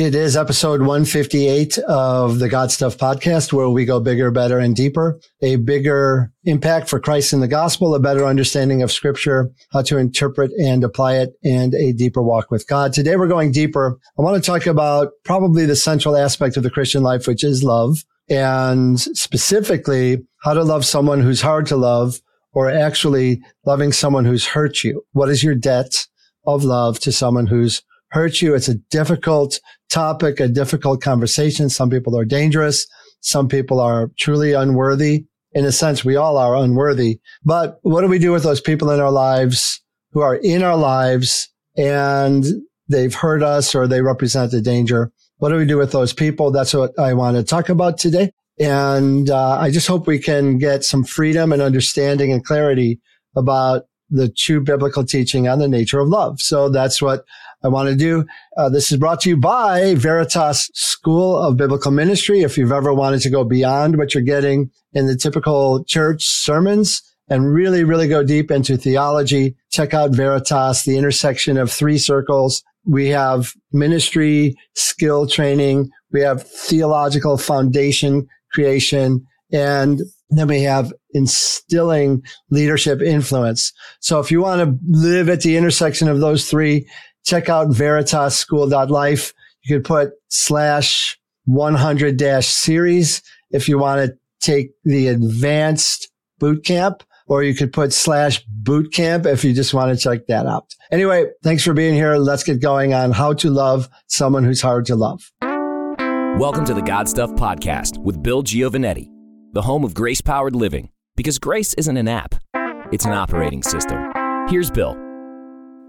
It is episode 158 of the God Stuff podcast, where we go bigger, better, and deeper. A bigger impact for Christ in the gospel, a better understanding of scripture, how to interpret and apply it, and a deeper walk with God. Today we're going deeper. I want to talk about probably the central aspect of the Christian life, which is love, and specifically how to love someone who's hard to love or actually loving someone who's hurt you. What is your debt of love to someone who's hurt you? It's a difficult topic, a difficult conversation. Some people are dangerous. Some people are truly unworthy. In a sense, we all are unworthy. But what do we do with those people in our lives who are in our lives and they've hurt us or they represent a danger? What do we do with those people? That's what I want to talk about today. And uh, I just hope we can get some freedom and understanding and clarity about the true biblical teaching on the nature of love. So that's what I want to do. Uh, this is brought to you by Veritas School of Biblical Ministry. If you've ever wanted to go beyond what you're getting in the typical church sermons and really, really go deep into theology, check out Veritas, the intersection of three circles. We have ministry skill training. We have theological foundation creation and then we have instilling leadership influence. So if you want to live at the intersection of those three, check out veritasschool.life. You could put slash 100 dash series if you want to take the advanced boot camp, or you could put slash boot camp if you just want to check that out. Anyway, thanks for being here. Let's get going on how to love someone who's hard to love. Welcome to the God Stuff Podcast with Bill Giovannetti, the home of grace powered living, because grace isn't an app, it's an operating system. Here's Bill.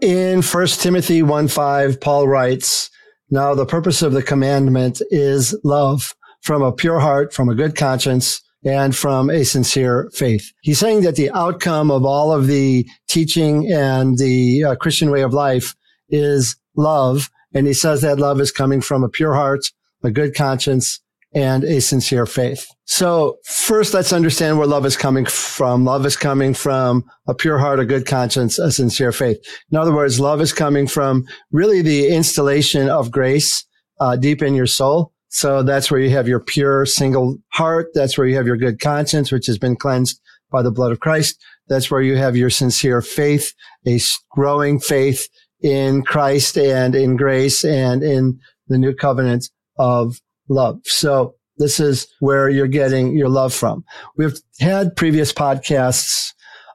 In 1 Timothy 1 5, Paul writes, Now the purpose of the commandment is love from a pure heart, from a good conscience, and from a sincere faith. He's saying that the outcome of all of the teaching and the uh, Christian way of life is love. And he says that love is coming from a pure heart, a good conscience, and a sincere faith. So first, let's understand where love is coming from. Love is coming from a pure heart, a good conscience, a sincere faith. In other words, love is coming from really the installation of grace uh, deep in your soul. So that's where you have your pure single heart. That's where you have your good conscience, which has been cleansed by the blood of Christ. That's where you have your sincere faith, a growing faith in Christ and in grace and in the new covenant of love. So this is where you're getting your love from. We've had previous podcasts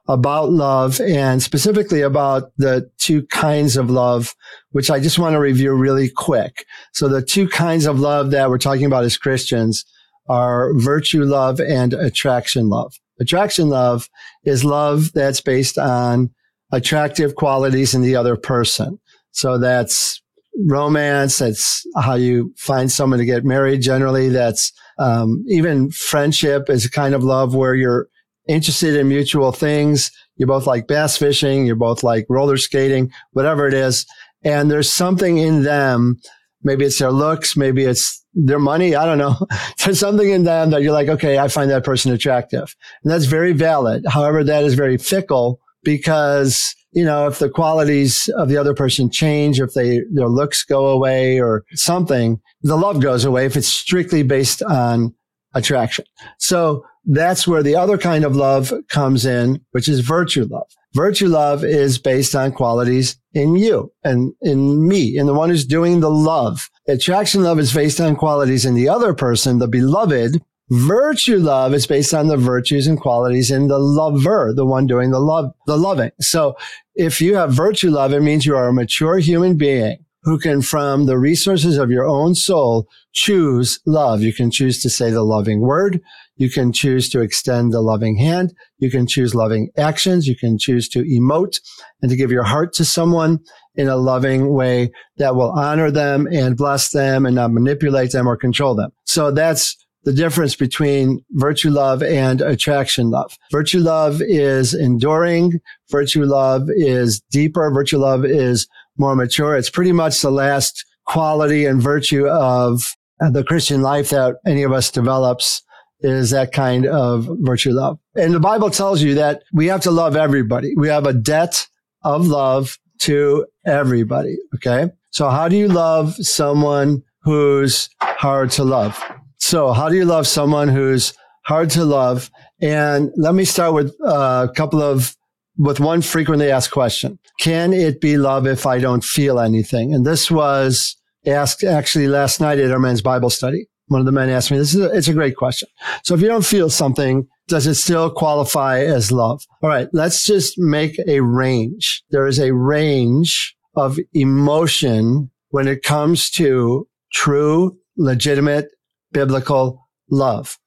about love and specifically about the two kinds of love, which I just want to review really quick. So the two kinds of love that we're talking about as Christians are virtue love and attraction love. Attraction love is love that's based on attractive qualities in the other person. So that's romance. That's how you find someone to get married. Generally, that's um, even friendship is a kind of love where you're interested in mutual things. You both like bass fishing. You're both like roller skating, whatever it is. And there's something in them. Maybe it's their looks. Maybe it's their money. I don't know. there's something in them that you're like, okay, I find that person attractive. And that's very valid. However, that is very fickle because you know, if the qualities of the other person change, if they, their looks go away or something, the love goes away if it's strictly based on attraction. So that's where the other kind of love comes in, which is virtue love. Virtue love is based on qualities in you and in me, in the one who's doing the love. Attraction love is based on qualities in the other person, the beloved, Virtue love is based on the virtues and qualities in the lover, the one doing the love, the loving. So if you have virtue love, it means you are a mature human being who can, from the resources of your own soul, choose love. You can choose to say the loving word. You can choose to extend the loving hand. You can choose loving actions. You can choose to emote and to give your heart to someone in a loving way that will honor them and bless them and not manipulate them or control them. So that's the difference between virtue love and attraction love. Virtue love is enduring. Virtue love is deeper. Virtue love is more mature. It's pretty much the last quality and virtue of the Christian life that any of us develops is that kind of virtue love. And the Bible tells you that we have to love everybody. We have a debt of love to everybody. Okay. So how do you love someone who's hard to love. So how do you love someone who's hard to love? And let me start with uh, a couple of, with one frequently asked question. Can it be love if I don't feel anything? And this was asked actually last night at our men's Bible study. One of the men asked me, this is a, it's a great question. So if you don't feel something, does it still qualify as love? All right. Let's just make a range. There is a range of emotion when it comes to true, legitimate, biblical love,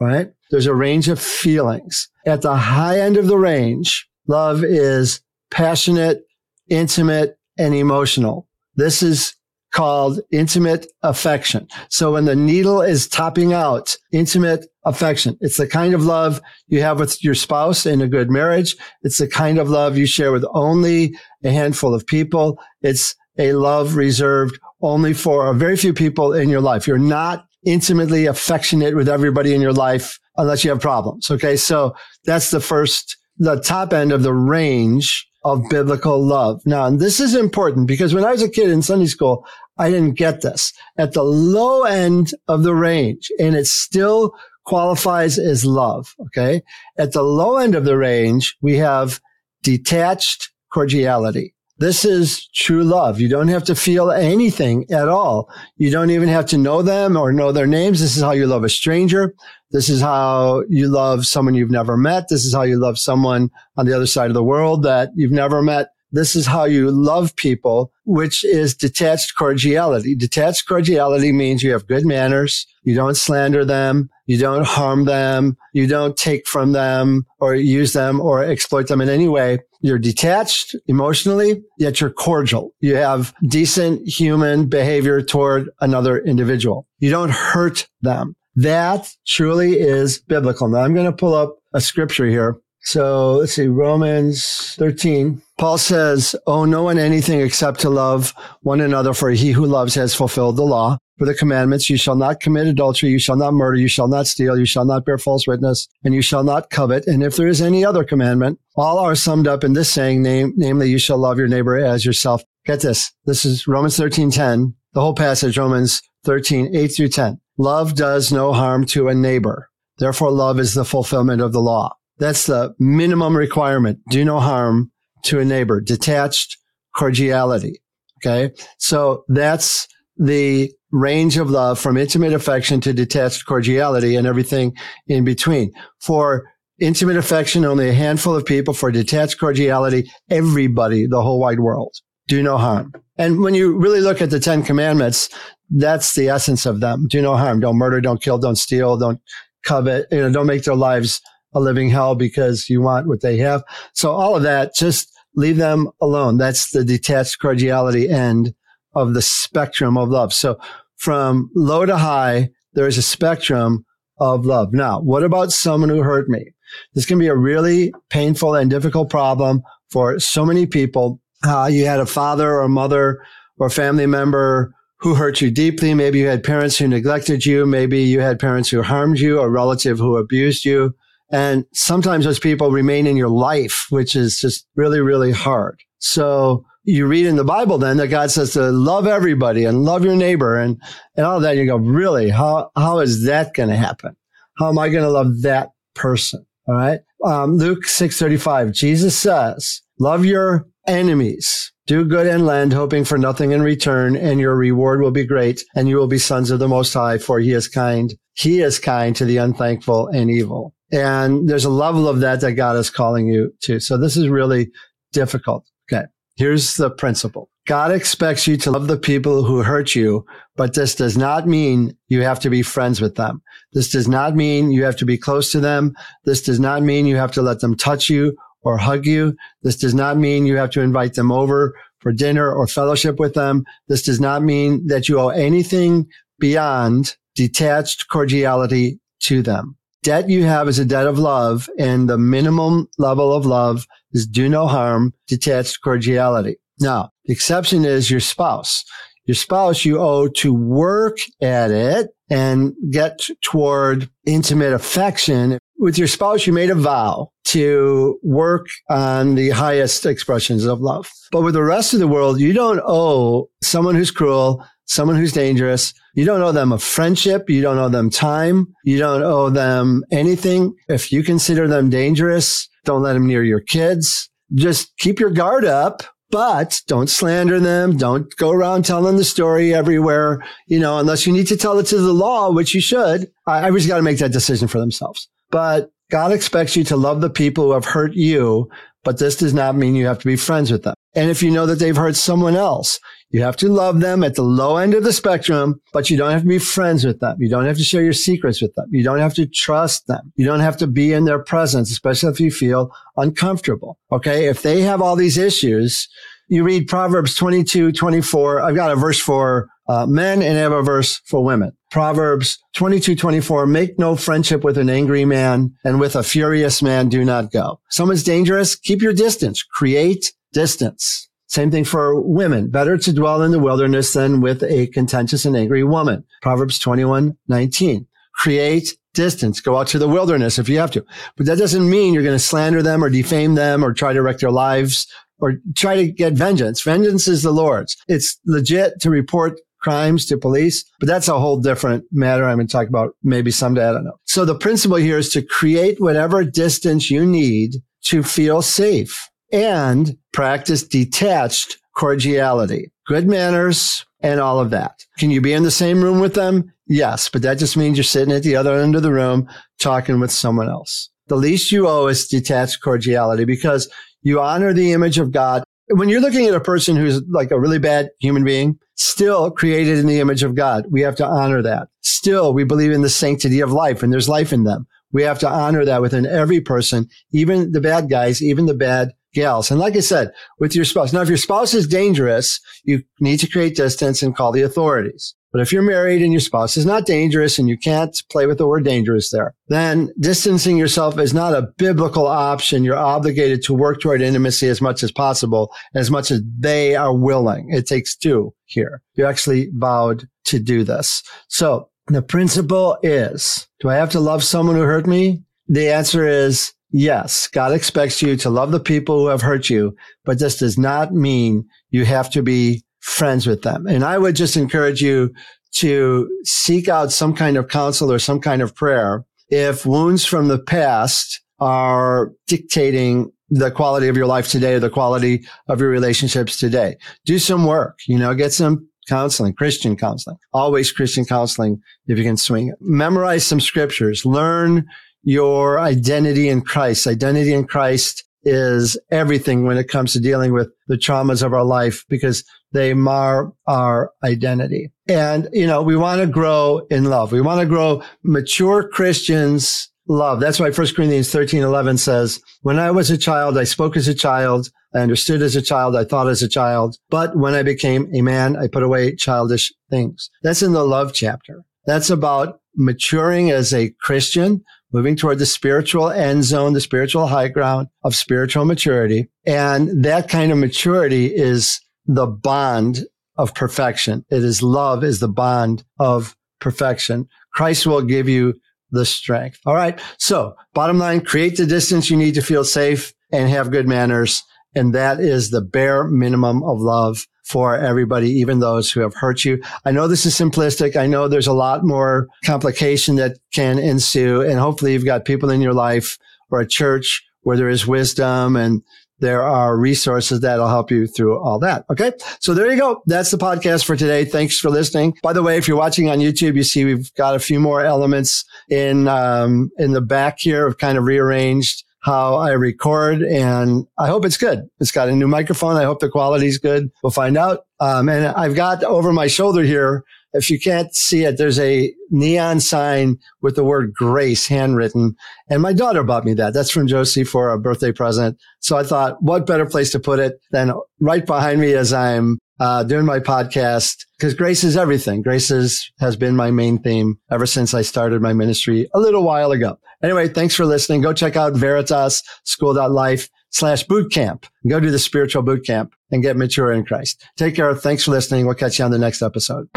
right? There's a range of feelings. At the high end of the range, love is passionate, intimate, and emotional. This is called intimate affection. So when the needle is topping out, intimate affection, it's the kind of love you have with your spouse in a good marriage. It's the kind of love you share with only a handful of people. It's a love reserved only for a very few people in your life. You're not intimately affectionate with everybody in your life unless you have problems. Okay. So that's the first, the top end of the range of biblical love. Now, and this is important because when I was a kid in Sunday school, I didn't get this at the low end of the range and it still qualifies as love. Okay. At the low end of the range, we have detached cordiality. This is true love. You don't have to feel anything at all. You don't even have to know them or know their names. This is how you love a stranger. This is how you love someone you've never met. This is how you love someone on the other side of the world that you've never met. This is how you love people, which is detached cordiality. Detached cordiality means you have good manners. You don't slander them. You don't harm them. You don't take from them or use them or exploit them in any way. You're detached emotionally, yet you're cordial. You have decent human behavior toward another individual. You don't hurt them. That truly is biblical. Now I'm going to pull up a scripture here. So let's see, Romans 13. Paul says, owe no one anything except to love one another, for he who loves has fulfilled the law. For the commandments, you shall not commit adultery, you shall not murder, you shall not steal, you shall not bear false witness, and you shall not covet. And if there is any other commandment, all are summed up in this saying, name, namely, you shall love your neighbor as yourself. Get this. This is Romans 13, 10, the whole passage, Romans 13, 8 through 10. Love does no harm to a neighbor. Therefore, love is the fulfillment of the law. That's the minimum requirement. Do no harm to a neighbor. Detached cordiality. Okay. So that's the range of love from intimate affection to detached cordiality and everything in between. For intimate affection, only a handful of people. For detached cordiality, everybody, the whole wide world. Do no harm. And when you really look at the Ten Commandments, that's the essence of them. Do no harm. Don't murder, don't kill, don't steal, don't covet, you know, don't make their lives a living hell because you want what they have. So all of that, just leave them alone. That's the detached cordiality end of the spectrum of love. So from low to high, there is a spectrum of love. Now, what about someone who hurt me? This can be a really painful and difficult problem for so many people. Uh, you had a father or mother or family member who hurt you deeply. Maybe you had parents who neglected you. Maybe you had parents who harmed you, a relative who abused you. And sometimes those people remain in your life, which is just really, really hard. So you read in the Bible then that God says to love everybody and love your neighbor and, and all that. You go, really? How, how is that going to happen? How am I going to love that person? All right. Um, Luke 635, Jesus says, love your enemies. Do good and lend, hoping for nothing in return, and your reward will be great, and you will be sons of the Most High, for he is kind. He is kind to the unthankful and evil. And there's a level of that that God is calling you to. So this is really difficult. Okay. Here's the principle. God expects you to love the people who hurt you, but this does not mean you have to be friends with them. This does not mean you have to be close to them. This does not mean you have to let them touch you or hug you. This does not mean you have to invite them over for dinner or fellowship with them. This does not mean that you owe anything beyond detached cordiality to them debt you have is a debt of love and the minimum level of love is do no harm, detached cordiality. Now, the exception is your spouse. Your spouse, you owe to work at it and get toward intimate affection. With your spouse, you made a vow to work on the highest expressions of love. But with the rest of the world, you don't owe someone who's cruel, someone who's dangerous. You don't owe them a friendship. You don't owe them time. You don't owe them anything. If you consider them dangerous, don't let them near your kids. Just keep your guard up but don't slander them. Don't go around telling the story everywhere, you know, unless you need to tell it to the law, which you should. Just got to make that decision for themselves. But God expects you to love the people who have hurt you, but this does not mean you have to be friends with them. And if you know that they've hurt someone else, you have to love them at the low end of the spectrum, but you don't have to be friends with them. You don't have to share your secrets with them. You don't have to trust them. You don't have to be in their presence, especially if you feel uncomfortable. Okay. If they have all these issues, you read Proverbs 22, 24. I've got a verse for uh, men and I have a verse for women. Proverbs 22, 24. Make no friendship with an angry man and with a furious man do not go. Someone's dangerous. Keep your distance. Create distance. Same thing for women. Better to dwell in the wilderness than with a contentious and angry woman. Proverbs 21, 19. Create distance. Go out to the wilderness if you have to. But that doesn't mean you're going to slander them or defame them or try to wreck their lives or try to get vengeance. Vengeance is the Lord's. It's legit to report crimes to police, but that's a whole different matter. I'm going to talk about maybe someday. I don't know. So the principle here is to create whatever distance you need to feel safe and practice detached cordiality, good manners, and all of that. Can you be in the same room with them? Yes, but that just means you're sitting at the other end of the room talking with someone else. The least you owe is detached cordiality because you honor the image of God. When you're looking at a person who's like a really bad human being, still created in the image of God, we have to honor that. Still, we believe in the sanctity of life and there's life in them. We have to honor that within every person, even the bad guys, even the bad gals. And like I said, with your spouse. Now, if your spouse is dangerous, you need to create distance and call the authorities. But if you're married and your spouse is not dangerous and you can't play with the word dangerous there, then distancing yourself is not a biblical option. You're obligated to work toward intimacy as much as possible, as much as they are willing. It takes two here. You actually vowed to do this. So the principle is, do I have to love someone who hurt me? The answer is Yes, God expects you to love the people who have hurt you, but this does not mean you have to be friends with them. And I would just encourage you to seek out some kind of counsel or some kind of prayer if wounds from the past are dictating the quality of your life today or the quality of your relationships today. Do some work, you know, get some counseling, Christian counseling, always Christian counseling if you can swing it. Memorize some scriptures, learn your identity in Christ. Identity in Christ is everything when it comes to dealing with the traumas of our life because they mar our identity. And, you know, we want to grow in love. We want to grow mature Christians love. That's why 1 Corinthians 13, 11 says, when I was a child, I spoke as a child. I understood as a child. I thought as a child. But when I became a man, I put away childish things. That's in the love chapter. That's about maturing as a Christian, moving toward the spiritual end zone, the spiritual high ground of spiritual maturity. And that kind of maturity is the bond of perfection. It is love is the bond of perfection. Christ will give you the strength. All right. So bottom line, create the distance you need to feel safe and have good manners. And that is the bare minimum of love for everybody, even those who have hurt you. I know this is simplistic. I know there's a lot more complication that can ensue. And hopefully you've got people in your life or a church where there is wisdom and there are resources that'll help you through all that. Okay. So there you go. That's the podcast for today. Thanks for listening. By the way, if you're watching on YouTube, you see we've got a few more elements in, um, in the back here of kind of rearranged how I record and I hope it's good. It's got a new microphone. I hope the quality's good. We'll find out. Um, and I've got over my shoulder here, if you can't see it, there's a neon sign with the word grace handwritten. And my daughter bought me that. That's from Josie for a birthday present. So I thought, what better place to put it than right behind me as I'm uh, doing my podcast because grace is everything. Grace is, has been my main theme ever since I started my ministry a little while ago. Anyway, thanks for listening. Go check out Veritas School.life slash bootcamp. Go do the spiritual boot camp and get mature in Christ. Take care. Thanks for listening. We'll catch you on the next episode.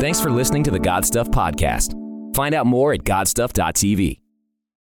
Thanks for listening to the God Stuff Podcast. Find out more at godstuff.tv.